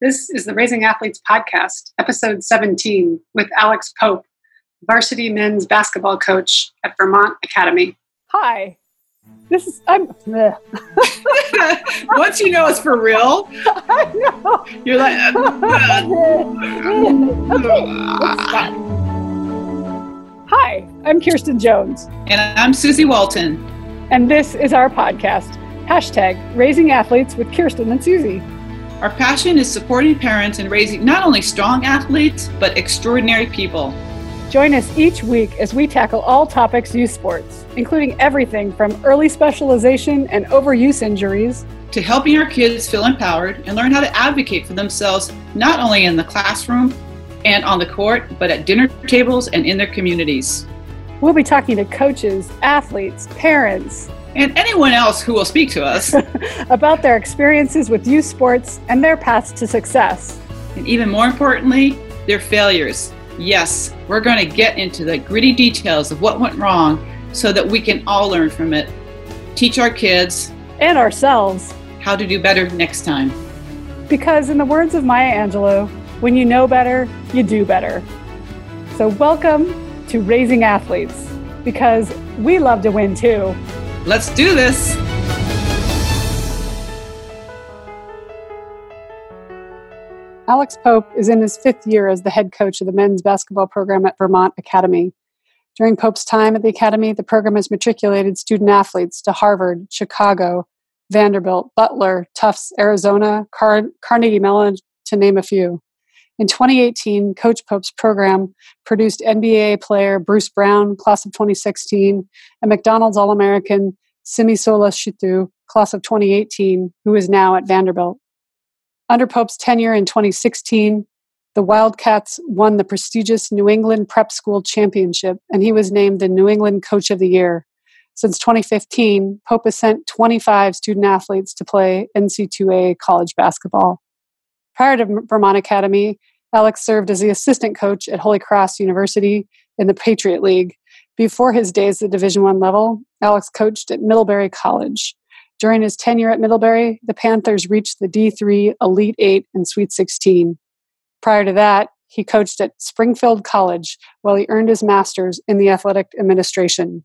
This is the Raising Athletes podcast, episode 17, with Alex Pope, varsity men's basketball coach at Vermont Academy. Hi. This is I'm Once you know it's for real, I know. you're like, uh, okay. Hi, I'm Kirsten Jones, and I'm Susie Walton. and this is our podcast. Hashtag Raising Athletes with Kirsten and Susie. Our passion is supporting parents and raising not only strong athletes, but extraordinary people. Join us each week as we tackle all topics youth sports, including everything from early specialization and overuse injuries To helping our kids feel empowered and learn how to advocate for themselves, not only in the classroom and on the court, but at dinner tables and in their communities. We'll be talking to coaches, athletes, parents And anyone else who will speak to us. about their experiences with youth sports and their paths to success. and even more importantly, their failures. Yes, we're going to get into the gritty details of what went wrong so that we can all learn from it. Teach our kids And ourselves. how to do better next time. Because, in the words of Maya Angelou, when you know better, you do better. So, welcome to Raising Athletes, because we love to win too. Let's do this. Alex Pope is in his fifth year as the head coach of the men's basketball program at Vermont Academy. During Pope's time at the Academy, the program has matriculated student athletes to Harvard, Chicago, Vanderbilt, Butler, Tufts, Arizona, Car- Carnegie Mellon, to name a few. In 2018, Coach Pope's program produced NBA player Bruce Brown, class of 2016, and McDonald's All American Simi Simisola Shittu, class of 2018, who is now at Vanderbilt. Under Pope's tenure in 2016, the Wildcats won the prestigious New England Prep School Championship, and he was named the New England Coach of the Year. Since 2015, Pope has sent 25 student athletes to play NC2A college basketball. Prior to Vermont Academy, Alex served as the assistant coach at Holy Cross University in the Patriot League. Before his days at Division One level, Alex coached at Middlebury College. During his tenure at Middlebury, the Panthers reached the D3 Elite Eight and Sweet 16. Prior to that, he coached at Springfield College while he earned his master's in the athletic administration.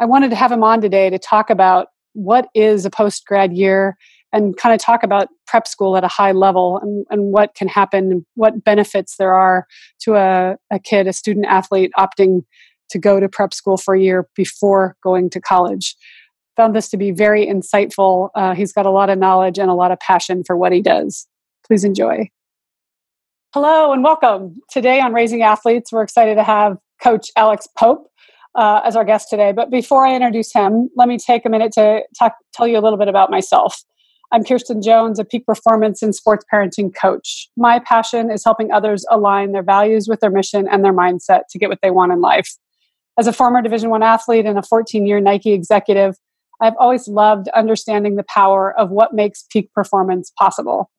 I wanted to have him on today to talk about what is a post grad year and kind of talk about prep school at a high level and, and what can happen, what benefits there are to a, a kid, a student athlete opting to go to prep school for a year before going to college found this to be very insightful. Uh, he's got a lot of knowledge and a lot of passion for what he does. Please enjoy. Hello and welcome. Today on Raising Athletes, we're excited to have Coach Alex Pope uh, as our guest today. But before I introduce him, let me take a minute to talk, tell you a little bit about myself. I'm Kirsten Jones, a peak performance and sports parenting coach. My passion is helping others align their values with their mission and their mindset to get what they want in life. As a former Division One athlete and a 14-year Nike executive, I've always loved understanding the power of what makes peak performance possible.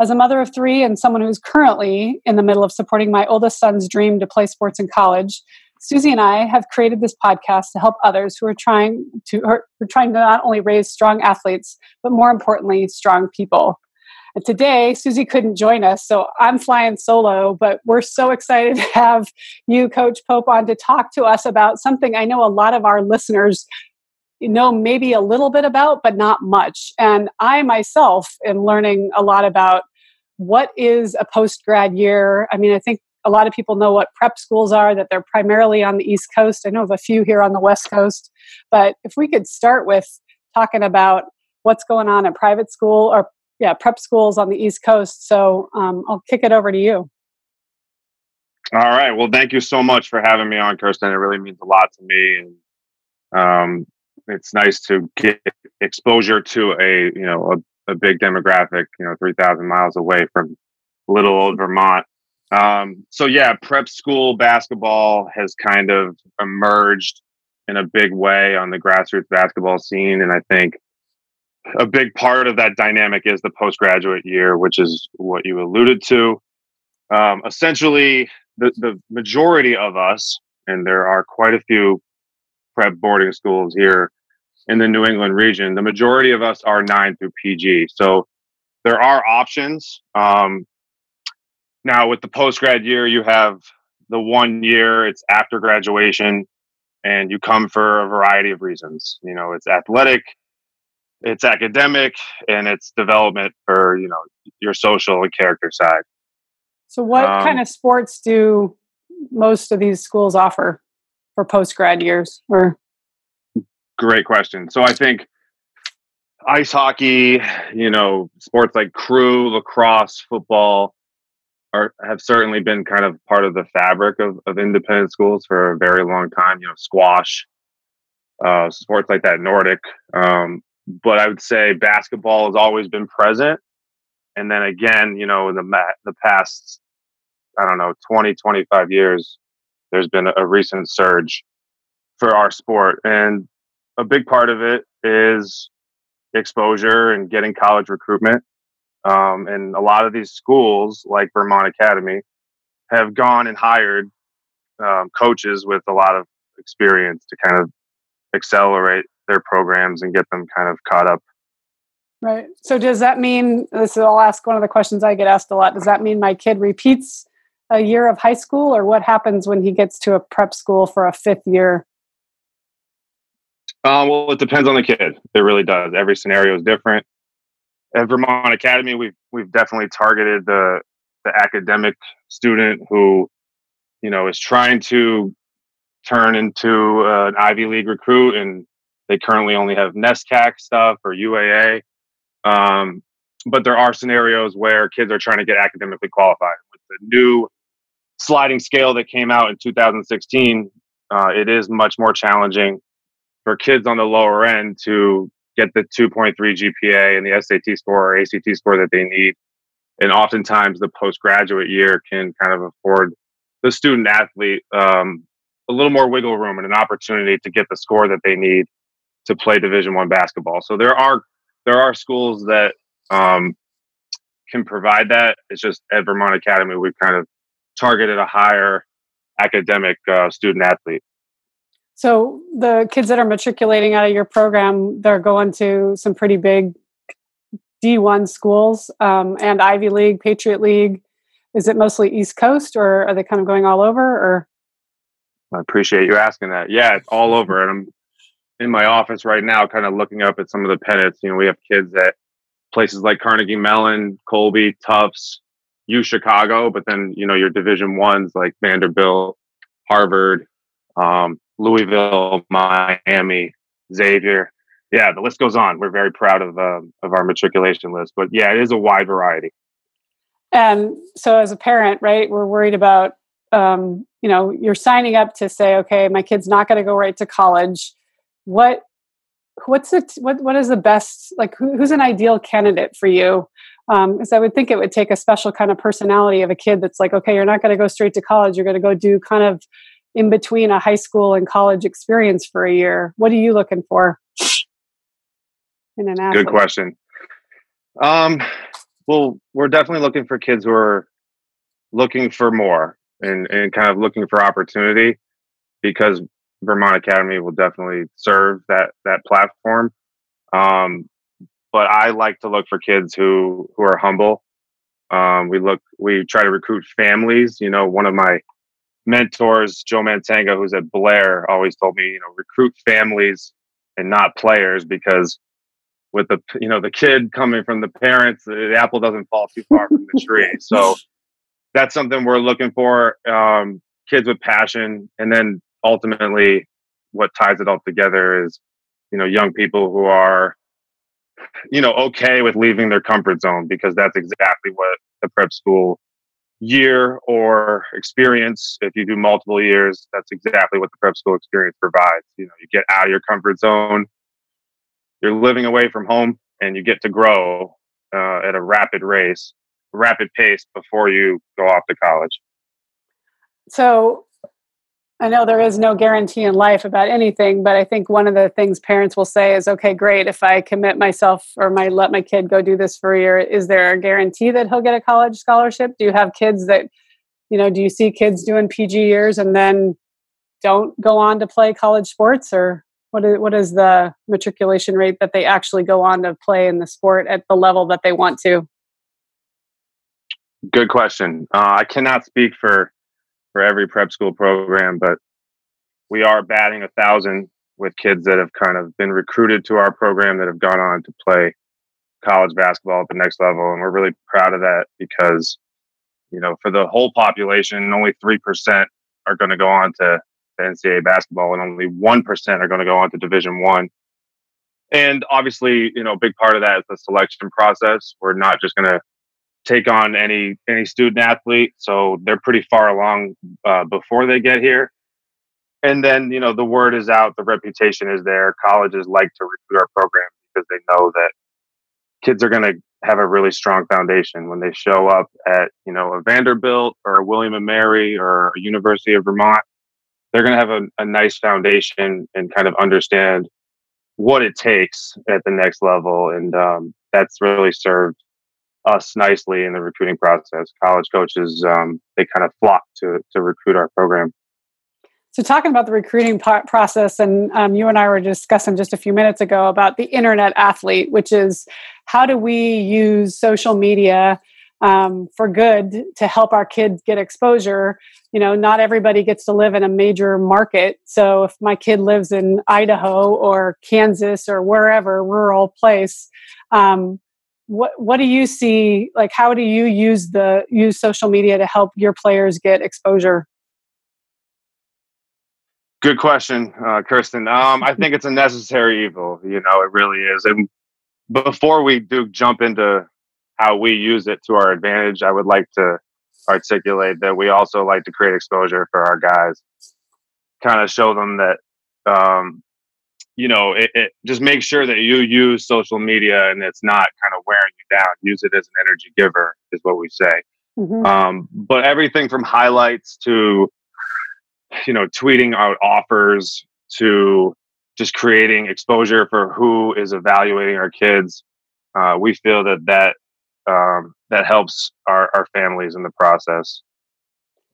As a mother of three and someone who's currently in the middle of supporting my oldest son's dream to play sports in college, Susie and I have created this podcast to help others who are trying to who are trying to not only raise strong athletes, but more importantly, strong people. And today, Susie couldn't join us, so I'm flying solo, but we're so excited to have you, Coach Pope, on to talk to us about something I know a lot of our listeners know maybe a little bit about, but not much. And I myself am learning a lot about what is a post grad year. I mean, I think a lot of people know what prep schools are, that they're primarily on the East Coast. I know of a few here on the West Coast. But if we could start with talking about what's going on at private school or, yeah, prep schools on the East Coast. So um, I'll kick it over to you. All right. Well, thank you so much for having me on, Kirsten. It really means a lot to me, and um, it's nice to get exposure to a you know a, a big demographic. You know, three thousand miles away from little old Vermont. Um, so yeah, prep school basketball has kind of emerged in a big way on the grassroots basketball scene, and I think a big part of that dynamic is the postgraduate year, which is what you alluded to. Um, essentially, the, the majority of us, and there are quite a few prep boarding schools here in the New England region, the majority of us are nine through PG. So there are options. Um, now, with the post grad year, you have the one year, it's after graduation, and you come for a variety of reasons. You know, it's athletic, it's academic, and it's development for, you know, your social and character side. So, what um, kind of sports do most of these schools offer for post grad years? Or great question. So, I think ice hockey, you know, sports like crew, lacrosse, football are have certainly been kind of part of the fabric of, of independent schools for a very long time. You know, squash, uh, sports like that, Nordic. Um, but I would say basketball has always been present. And then again, you know, in the the past, I don't know, 20, 25 years, there's been a, a recent surge for our sport. And a big part of it is exposure and getting college recruitment. Um, and a lot of these schools, like Vermont Academy, have gone and hired um, coaches with a lot of experience to kind of accelerate their programs and get them kind of caught up. Right. So does that mean this is I'll ask one of the questions I get asked a lot. Does that mean my kid repeats a year of high school or what happens when he gets to a prep school for a fifth year? Uh, well, it depends on the kid. It really does. Every scenario is different. At Vermont Academy, we've we've definitely targeted the the academic student who, you know, is trying to turn into an Ivy League recruit, and they currently only have NESCAC stuff or UAA. Um, but there are scenarios where kids are trying to get academically qualified. With the new sliding scale that came out in 2016, uh, it is much more challenging for kids on the lower end to get the 2.3 GPA and the SAT score or ACT score that they need. And oftentimes the postgraduate year can kind of afford the student athlete um, a little more wiggle room and an opportunity to get the score that they need to play Division One basketball. So there are there are schools that um, can provide that. It's just at Vermont Academy we've kind of targeted a higher academic uh, student athlete. So the kids that are matriculating out of your program, they're going to some pretty big D1 schools um, and Ivy League, Patriot League. Is it mostly East Coast or are they kind of going all over or? I appreciate you asking that. Yeah, it's all over. And I'm in my office right now, kind of looking up at some of the pennants. You know, we have kids at places like Carnegie Mellon, Colby, Tufts, U Chicago, but then, you know, your division ones like Vanderbilt, Harvard, um, Louisville, Miami, Xavier. Yeah, the list goes on. We're very proud of uh, of our matriculation list, but yeah, it is a wide variety. And so, as a parent, right, we're worried about um, you know you're signing up to say, okay, my kid's not going to go right to college. What what's it? What what is the best? Like, who, who's an ideal candidate for you? Because um, I would think it would take a special kind of personality of a kid that's like, okay, you're not going to go straight to college. You're going to go do kind of in between a high school and college experience for a year? What are you looking for in an athlete? Good question. Um, well, we're definitely looking for kids who are looking for more and, and kind of looking for opportunity because Vermont Academy will definitely serve that that platform. Um, but I like to look for kids who who are humble. Um, we look we try to recruit families. You know, one of my mentors, Joe Mantegna, who's at Blair, always told me, you know, recruit families and not players because with the you know the kid coming from the parents, the apple doesn't fall too far from the tree. So that's something we're looking for. Um, kids with passion, and then ultimately, what ties it all together is you know young people who are you know okay with leaving their comfort zone because that's exactly what the prep school year or experience, if you do multiple years, that's exactly what the prep school experience provides. You know, you get out of your comfort zone, you're living away from home, and you get to grow uh, at a rapid race, rapid pace before you go off to college. So I know there is no guarantee in life about anything, but I think one of the things parents will say is, okay, great. If I commit myself or my let my kid go do this for a year, is there a guarantee that he'll get a college scholarship? Do you have kids that, you know, do you see kids doing PG years and then don't go on to play college sports or what is, what is the matriculation rate that they actually go on to play in the sport at the level that they want to? Good question. Uh, I cannot speak for for every prep school program, but we are batting a thousand with kids that have kind of been recruited to our program that have gone on to play college basketball at the next level, and we're really proud of that because you know for the whole population, only three percent are going to go on to, to NCAA basketball, and only one percent are going to go on to Division One. And obviously, you know, a big part of that is the selection process. We're not just going to take on any any student athlete, so they're pretty far along uh, before they get here. And then, you know, the word is out, the reputation is there. Colleges like to recruit our program because they know that kids are going to have a really strong foundation when they show up at you know a Vanderbilt or a William and Mary or a University of Vermont. They're going to have a, a nice foundation and kind of understand what it takes at the next level, and um, that's really served us nicely in the recruiting process. College coaches um, they kind of flock to to recruit our program. So, talking about the recruiting process, and um, you and I were discussing just a few minutes ago about the internet athlete, which is how do we use social media um, for good to help our kids get exposure? You know, not everybody gets to live in a major market. So, if my kid lives in Idaho or Kansas or wherever rural place, um, what what do you see? Like, how do you use the use social media to help your players get exposure? Good question, uh, Kirsten. Um, I think it's a necessary evil. You know, it really is. And before we do jump into how we use it to our advantage, I would like to articulate that we also like to create exposure for our guys, kind of show them that, um, you know, it, it, just make sure that you use social media and it's not kind of wearing you down. Use it as an energy giver, is what we say. Mm-hmm. Um, but everything from highlights to you know, tweeting out offers to just creating exposure for who is evaluating our kids. Uh, we feel that that um, that helps our, our families in the process.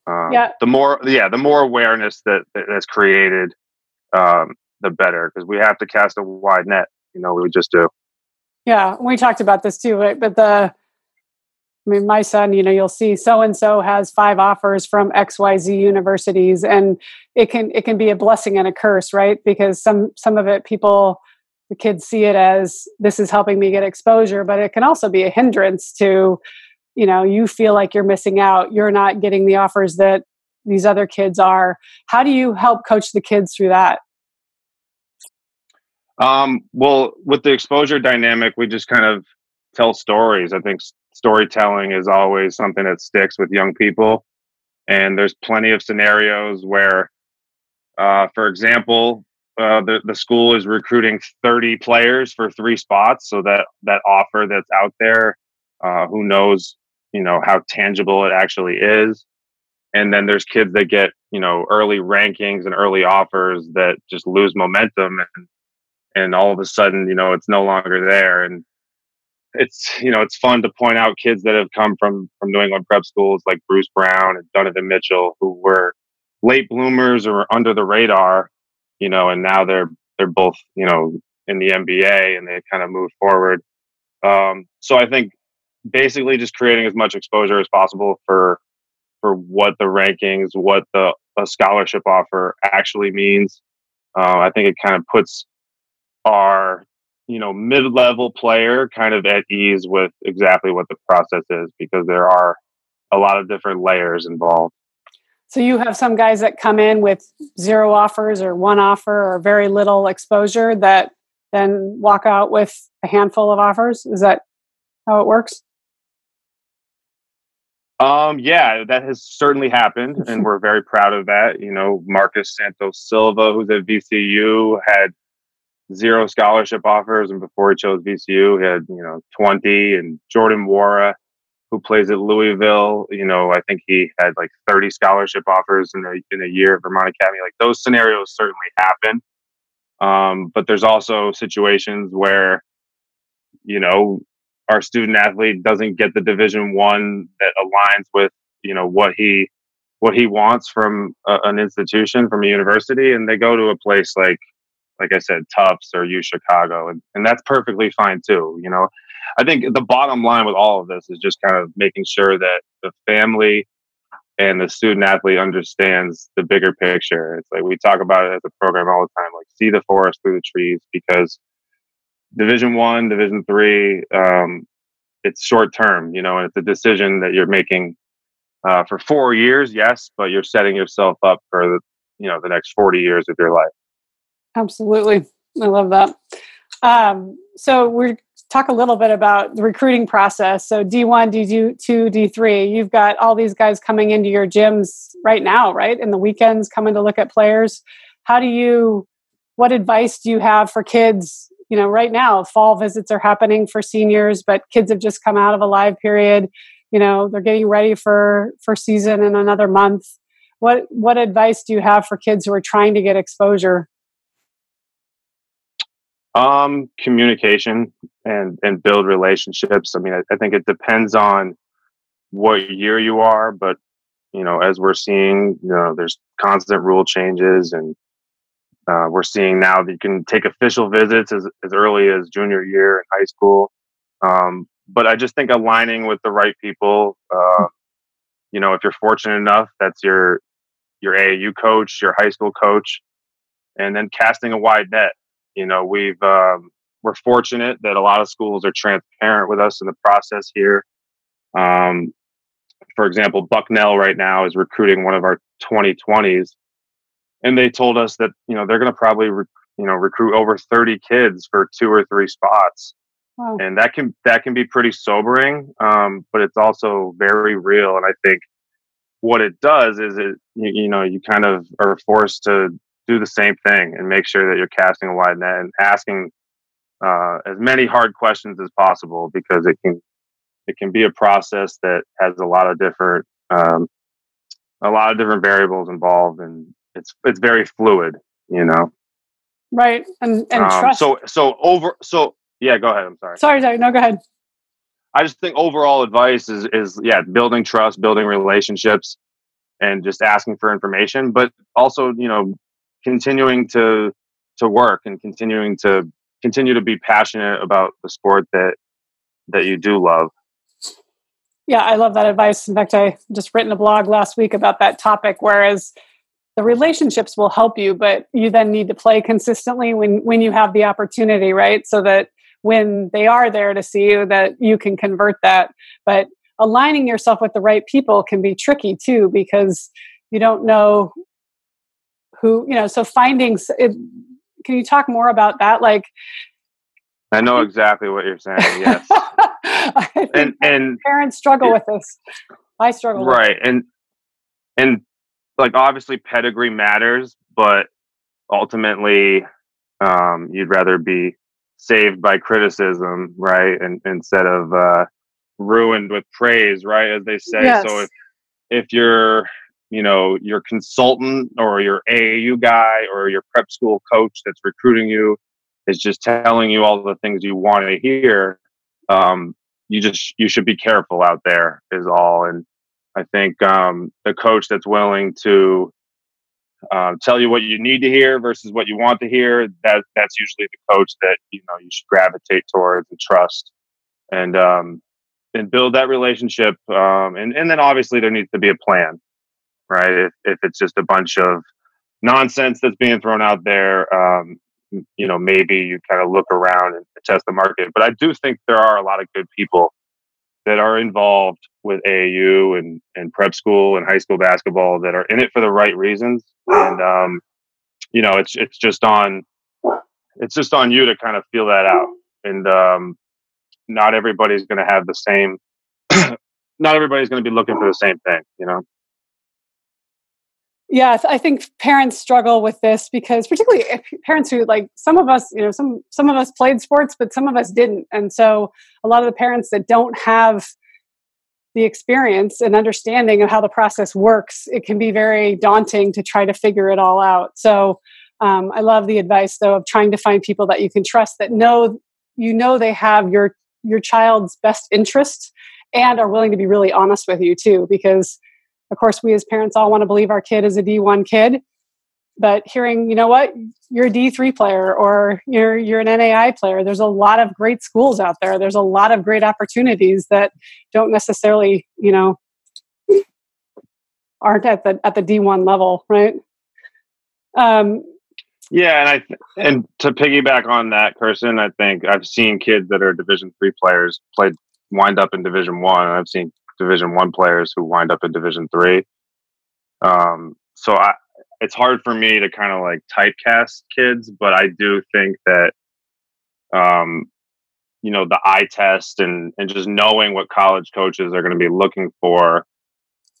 Um, yeah. The more, yeah, the more awareness that, that that's created, um, the better because we have to cast a wide net. You know, we just do. Yeah, we talked about this too, right? But the I mean, my son, you know, you'll see so and so has five offers from XYZ universities, and it can it can be a blessing and a curse, right? Because some some of it people the kids see it as this is helping me get exposure, but it can also be a hindrance to, you know, you feel like you're missing out, you're not getting the offers that these other kids are. How do you help coach the kids through that? Um, well, with the exposure dynamic, we just kind of tell stories. I think storytelling is always something that sticks with young people. And there's plenty of scenarios where, uh, for example, uh, the, the school is recruiting 30 players for three spots. So that, that offer that's out there, uh, who knows, you know, how tangible it actually is. And then there's kids that get, you know, early rankings and early offers that just lose momentum and, and all of a sudden, you know, it's no longer there. And it's you know it's fun to point out kids that have come from from New England prep schools like Bruce Brown and Donovan Mitchell who were late bloomers or under the radar, you know, and now they're they're both you know in the NBA and they kind of moved forward. Um, so I think basically just creating as much exposure as possible for for what the rankings, what the a scholarship offer actually means. Uh, I think it kind of puts our you know mid-level player kind of at ease with exactly what the process is because there are a lot of different layers involved. So you have some guys that come in with zero offers or one offer or very little exposure that then walk out with a handful of offers? Is that how it works? Um, yeah, that has certainly happened, and we're very proud of that. You know, Marcus Santos Silva, who's at VCU, had zero scholarship offers, and before he chose VCU, he had you know twenty. And Jordan Nwora, who plays at Louisville, you know, I think he had like thirty scholarship offers in a in a year at Vermont Academy. Like those scenarios certainly happen, um, but there's also situations where you know our student athlete doesn't get the Division One that aligns with you know what he what he wants from a, an institution from a university and they go to a place like like I said, Tufts or U Chicago, and, and that's perfectly fine too. You know, I think the bottom line with all of this is just kind of making sure that the family and the student athlete understands the bigger picture. It's like we talk about it as a program all the time, like see the forest through the trees because division one, division three, um, it's short term, you know, and it's a decision that you're making uh, for four years, yes, but you're setting yourself up for the, you know, the next 40 years of your life. Absolutely. I love that. Um, so we talk a little bit about the recruiting process. So D1, D2, D3, you've got all these guys coming into your gyms right now, right? In the weekends coming to look at players. How do you what advice do you have for kids? You know, right now fall visits are happening for seniors, but kids have just come out of a live period. You know, they're getting ready for for season in another month. What what advice do you have for kids who are trying to get exposure? Um, communication and and build relationships. I mean, I, I think it depends on what year you are, but you know, as we're seeing, you know, there's constant rule changes, and uh, we're seeing now that you can take official visits as as early as junior year in high school. Um, but I just think aligning with the right people. Uh, you know, if you're fortunate enough, that's your your AAU coach, your high school coach, and then casting a wide net you know, we've um, we're fortunate that a lot of schools are transparent with us in the process here. Um, for example, Bucknell right now is recruiting one of our 2020s, and they told us that you know they're going to probably re- you know recruit over 30 kids for two or three spots. Wow. And that can that can be pretty sobering, um, but it's also very real. And I think what it does is it you, you know you kind of are forced to do the same thing and make sure that you're casting a wide net and asking uh, as many hard questions as possible because it can it can be a process that has a lot of different um, a lot of different variables involved and it's it's very fluid you know? Right and and um, trust so so over so yeah go ahead i'm sorry. Sorry sorry no go ahead. I just think overall advice is is yeah building trust building relationships and just asking for information but also you know continuing to to work and continuing to continue to be passionate about the sport that that you do love. Yeah, I love that advice. In fact, I just written a blog last week about that topic. Whereas the relationships will help you, but you then need to play consistently when when you have the opportunity, right? So that when they are there to see you, that you can convert that. But aligning yourself with the right people can be tricky too because you don't know who you know so findings it, can you talk more about that? Like i know exactly what you're saying yes. And and parents struggle it, with this. I struggle right and and like obviously pedigree matters but ultimately um, you'd rather be saved by criticism right and instead of uh, ruined with praise right as they say. Yes. so if if you're you know your consultant or your AAU guy or your prep school coach that's recruiting you is just telling you all the things you want to hear um, you just you should be careful out there is all. And i think um, the coach that's willing to uh, tell you what you need to hear versus what you want to hear that that's usually the coach that you know you should gravitate towards and trust. And um, and build that relationship um, and and then obviously there needs to be a plan right? If, if it's just a bunch of nonsense that's being thrown out there, um, you know, maybe you kind of look around and test the market. But I do think there are a lot of good people that are involved with AAU and, and prep school and high school basketball that are in it for the right reasons. And, um, you know, it's, it's just on, it's just on you to kind of feel that out. And, um, not everybody's going to have the same, not everybody's going to be looking for the same thing, you know? Yeah i think parents struggle with this because particularly parents who like some of us you know some some of us played sports but some of us didn't. And so a lot of the parents that don't have the experience and understanding of how the process works it can be very daunting to try to figure it all out. So um, i love the advice though of trying to find people that you can trust that know you know they have your your child's best interest and are willing to be really honest with you too because of course, we as parents all want to believe our kid is a D1 kid. but hearing, you know what, you're a D3 player or you're you're an NAI player. There's a lot of great schools out there. There's a lot of great opportunities that don't necessarily, you know, aren't at the at the D1 level, right? Um, yeah, and I and to piggyback on that, Kirsten, I think I've seen kids that are Division three players play wind up in Division one. And I've seen Division one players who wind up in Division three. Um, so I, it's hard for me to kind of like typecast kids, but I do think that, um, you know, the eye test and and just knowing what college coaches are going to be looking for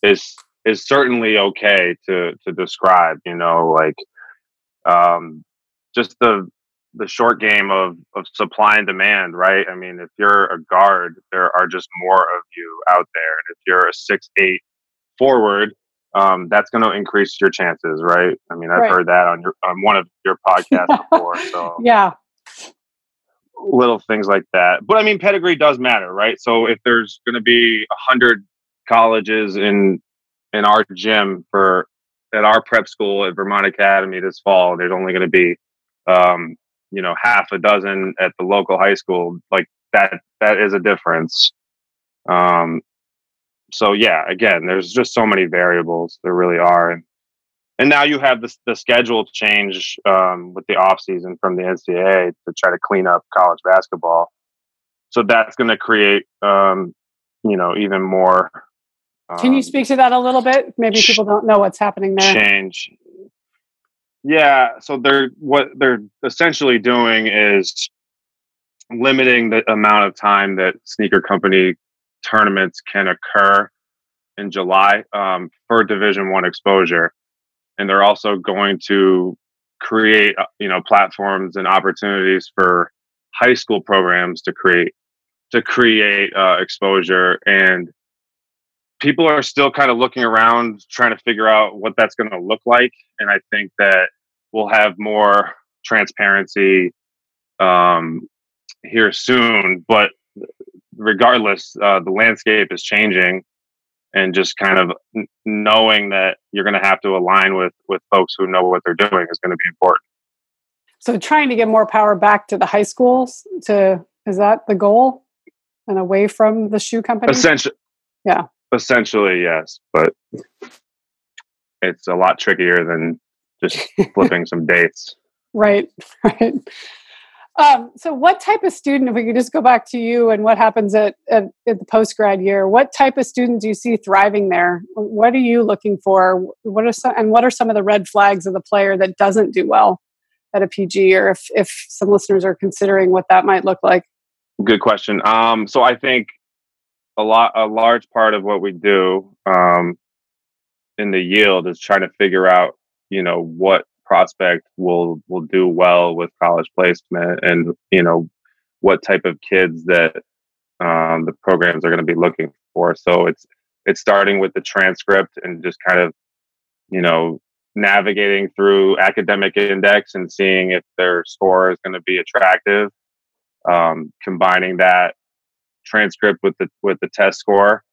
is is certainly okay to to describe. You know, like um, just the the short game of of supply and demand, right? I mean, if you're a guard, there are just more of you out there, and if you're a six eight forward, um, that's going to increase your chances, right? I mean, I've right. heard that on your on one of your podcasts before. So yeah, little things like that. But I mean, pedigree does matter, right? So if there's going to be a hundred colleges in in our gym for at our prep school at Vermont Academy this fall, there's only going to be, um, you know, half a dozen at the local high school. Like that, that is a difference. Um, so yeah, again, there's just so many variables. There really are, and and now you have the the schedule change um, with the off season from the NCAA to try to clean up college basketball. So that's going to create, um, you know, even more can you um, speak to that a little bit? Maybe people don't know what's happening there. Change. Yeah, so they're what they're essentially doing is limiting the amount of time that sneaker company tournaments can occur in July um, for Division One exposure, and they're also going to create uh, you know platforms and opportunities for high school programs to create to create uh, exposure and people are still kind of looking around trying to figure out what that's going to look like and i think that we'll have more transparency um, here soon but regardless uh, the landscape is changing and just kind of knowing that you're going to have to align with with folks who know what they're doing is going to be important. So trying to get more power back to the high schools to is that the goal? And away from the shoe company? Essentially yeah Essentially, yes, but it's a lot trickier than just flipping some dates. Right, right. Um, so, what type of student, if we could just go back to you and what happens at, at, at the post grad year, what type of student do you see thriving there? What are you looking for? What are some, and what are some of the red flags of the player that doesn't do well at a PG, or if, if some listeners are considering what that might look like? Good question. Um, so, I think a lot a large part of what we do um, in the yield is trying to figure out you know what prospect will will do well with college placement and you know what type of kids that um, the programs are going to be looking for. So it's it's starting with the transcript and just kind of you know navigating through academic index and seeing if their score is going to be attractive um, combining that transcript with the with the test score.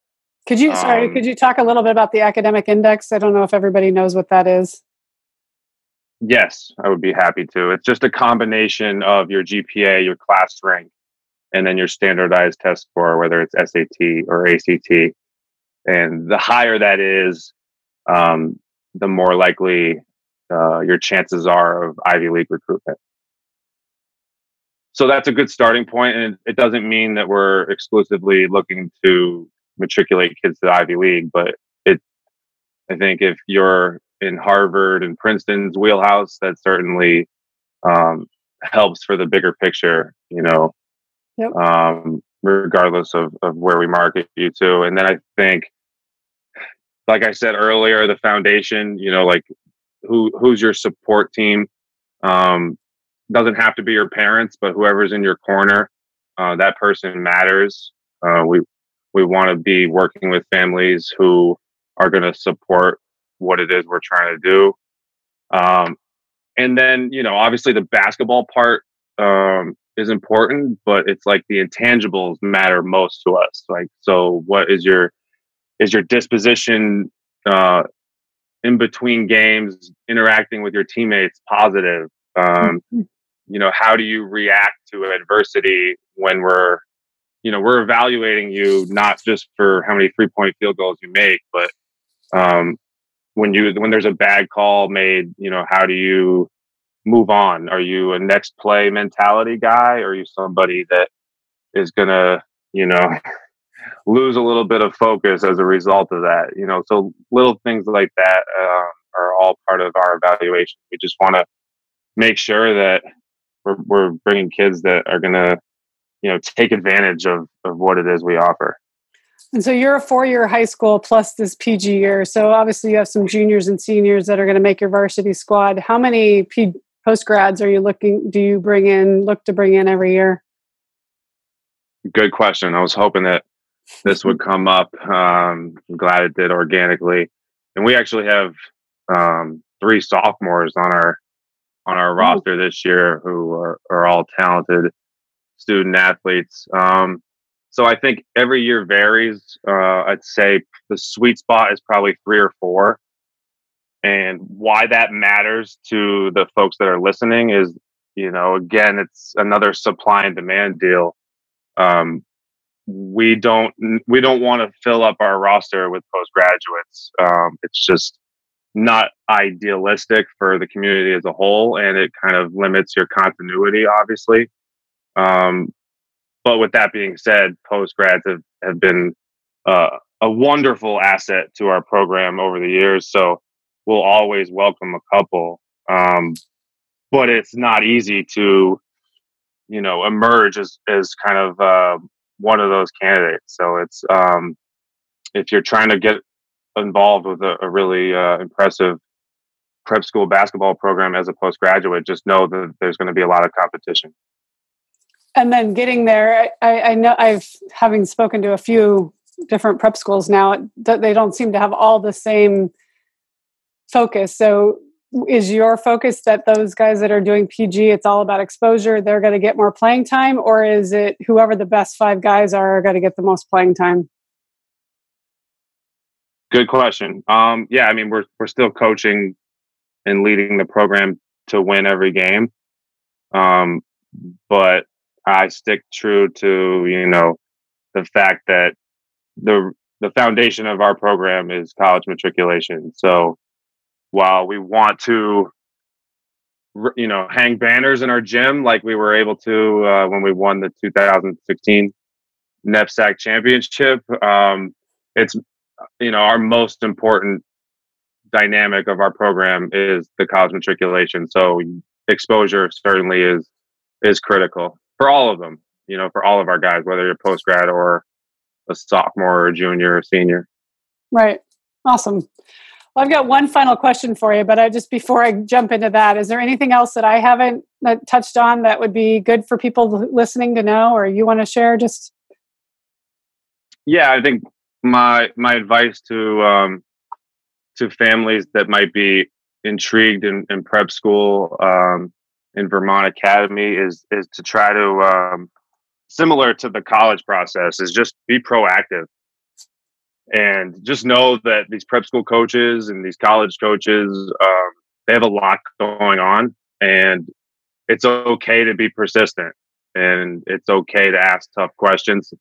Could you sorry? Um, could you talk a little bit about the academic index? I don't know if everybody knows what that is. Yes, I would be happy to. It's just a combination of your GPA, your class rank, and then your standardized test score, whether it's SAT or ACT. And the higher that is, um, the more likely uh, your chances are of Ivy League recruitment so that's a good starting point and it doesn't mean that we're exclusively looking to matriculate kids to the ivy league but it i think if you're in harvard and princeton's wheelhouse that certainly um, helps for the bigger picture you know? Yep. um, regardless of, of where we market you to. And then i think like i said earlier the foundation you know like who who's your support team? Um, doesn't have to be your parents, but whoever's in your corner, uh, that person matters. Uh, we we want to be working with families who are going to support what it is we're trying to do. Um, and then you know, obviously, the basketball part um, is important, but it's like the intangibles matter most to us. Like, so what is your is your disposition uh, in between games, interacting with your teammates positive? Um, mm-hmm. You know, how do you react to adversity when we're, you know, we're evaluating you not just for how many three point field goals you make, but um, when you when there's a bad call made, you know, how do you move on? Are you a next play mentality guy, or are you somebody that is gonna, you know, lose a little bit of focus as a result of that? You know, so little things like that um, are all part of our evaluation. We just want to make sure that we're, we're bringing kids that are gonna, you know, take advantage of of what it is we offer. And so you're a four year high school plus this PG year. So obviously you have some juniors and seniors that are going to make your varsity squad. How many P- post grads are you looking, do you bring in, look to bring in every year? Good question. I was hoping that this would come up. Um, I'm glad it did organically. And we actually have um, three sophomores on our on our roster this year who are, are all talented student athletes. Um, so I think every year varies. Uh, I'd say the sweet spot is probably three or four. And why that matters to the folks that are listening is, you know, again, it's another supply and demand deal. Um, we don't we don't want to fill up our roster with postgraduates. Um, it's just not idealistic for the community as a whole, and it kind of limits your continuity, obviously. Um, but with that being said, post grads have, have been uh, a wonderful asset to our program over the years. So we'll always welcome a couple. Um, but it's not easy to, you know, emerge as, as kind of uh, one of those candidates. So it's, um, if you're trying to get involved with a, a really uh, impressive prep school basketball program as a postgraduate, just know that there's going to be a lot of competition. And then getting there I, I, know i've having spoken to a few different prep schools now that they don't seem to have all the same focus. So is your focus that those guys that are doing pg it's all about exposure they're going to get more playing time or is it whoever the best five guys are are going to get the most playing time good question um, yeah i mean we're, we're still coaching and leading the program to win every game um, but I stick true to you know the fact that the the foundation of our program is college matriculation. So while we want to you know hang banners in our gym like we were able to uh, when we won the 2016 NEPSAC championship, um, it's you know our most important dynamic of our program is the college matriculation. So exposure certainly is is critical for all of them, you know, for all of our guys, whether you're post grad or a sophomore or junior or senior. Right. Awesome. Well, I've got one final question for you, but I just before I jump into that, is there anything else that I haven't uh, touched on that would be good for people listening to know, or you want to share? Just yeah, I think my my advice to um, to families that might be intrigued in, in prep school um, in Vermont Academy is is to try to um, similar to the college process is just be proactive. And just know that these prep school coaches and these college coaches um, they have a lot going on and it's okay to be persistent and it's okay to ask tough questions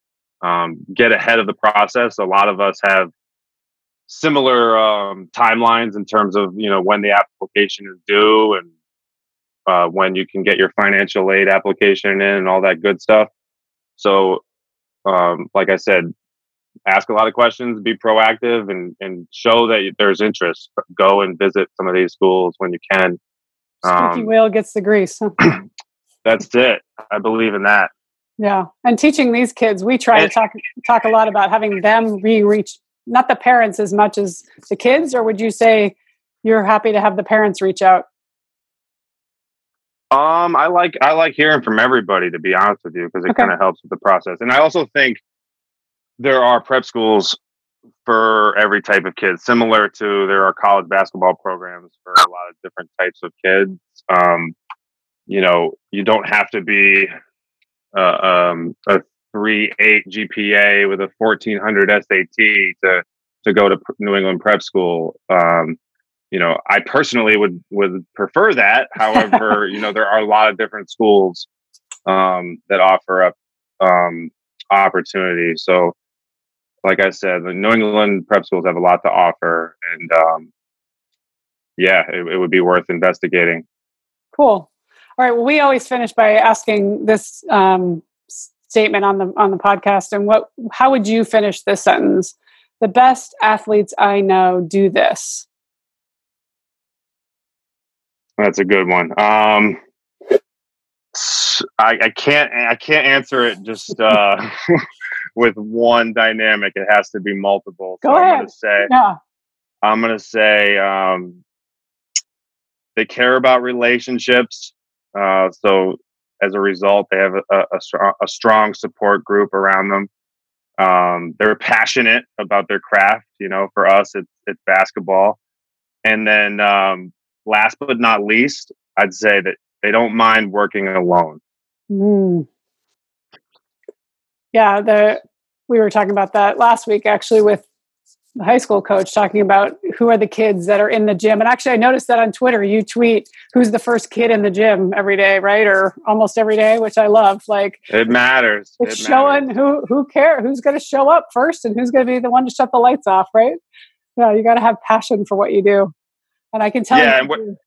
um, get ahead of the process a lot of us have similar um, timelines in terms of you know when the application is due and uh, when you can get your financial aid application in and all that good stuff. So, um, like I said, ask a lot of questions, be proactive, and and show that there's interest. Go and visit some of these schools when you can. Squeaky um, wheel gets the grease. that's it. I believe in that. Yeah, and teaching these kids, we try and, to talk talk a lot about having them be reach not the parents as much as the kids, or would you say you're happy to have the parents reach out? Um, I like I like hearing from everybody to be honest with you because it okay. kind of helps with the process. And I also think there are prep schools for every type of kid, similar to there are college basketball programs for a lot of different types of kids. Um, you know, you don't have to be uh, um, a three eight GPA with a fourteen hundred SAT to to go to New England prep school. Um, you know, I personally would would prefer that. However, you know, there are a lot of different schools um, that offer up um, opportunity. So, like I said, the New England prep schools have a lot to offer, and um, yeah, it, it would be worth investigating. Cool. All right. Well, we always finish by asking this um, statement on the on the podcast, and what? How would you finish this sentence? The best athletes I know do this. That's a good one. Um, I, I can't I can't answer it just uh, with one dynamic. It has to be multiple. Go so ahead. I'm gonna say yeah. I'm gonna say um, they care about relationships. Uh, so as a result, they have a, a, strong, a strong support group around them. Um, they're passionate about their craft. You know, for us, it's it's basketball. And then um, last but not least, I'd say that they don't mind working alone. Mm. Yeah, the we were talking about that last week actually with the high school coach talking about who are the kids that are in the gym. And actually I noticed that on Twitter you tweet who's the first kid in the gym every day, right? Or almost every day, which I love. Like it matters. It's it showing matters. who who care who's gonna show up first and who's gonna be the one to shut the lights off, right? Yeah, you gotta have passion for what you do. And I can tell yeah, you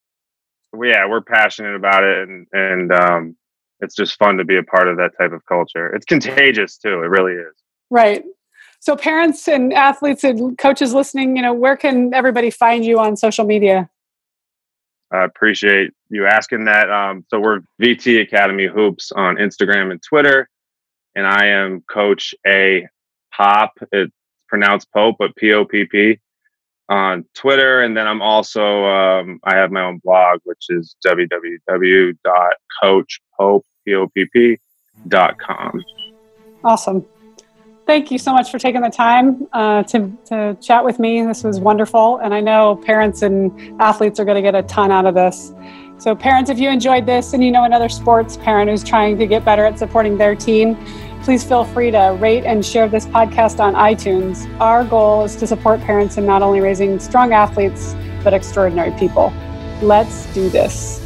yeah, we're passionate about it, and and um, it's just fun to be a part of that type of culture. It's contagious too. It really is. Right. So, parents and athletes and coaches listening, you know, where can everybody find you on social media? I appreciate you asking that. Um, so we're VT Academy Hoops on Instagram and Twitter, and I am Coach A Pop. It's pronounced Pope, but P O P P on Twitter, and then I'm also um, I have my own blog, which is www.coachpope.com. Awesome. Thank you so much for taking the time uh, to, to chat with me. This was wonderful. And I know parents and athletes are going to get a ton out of this. So, parents, if you enjoyed this and you know another sports parent who's trying to get better at supporting their team, please feel free to rate and share this podcast on iTunes. Our goal is to support parents in not only raising strong athletes, but extraordinary people. Let's do this.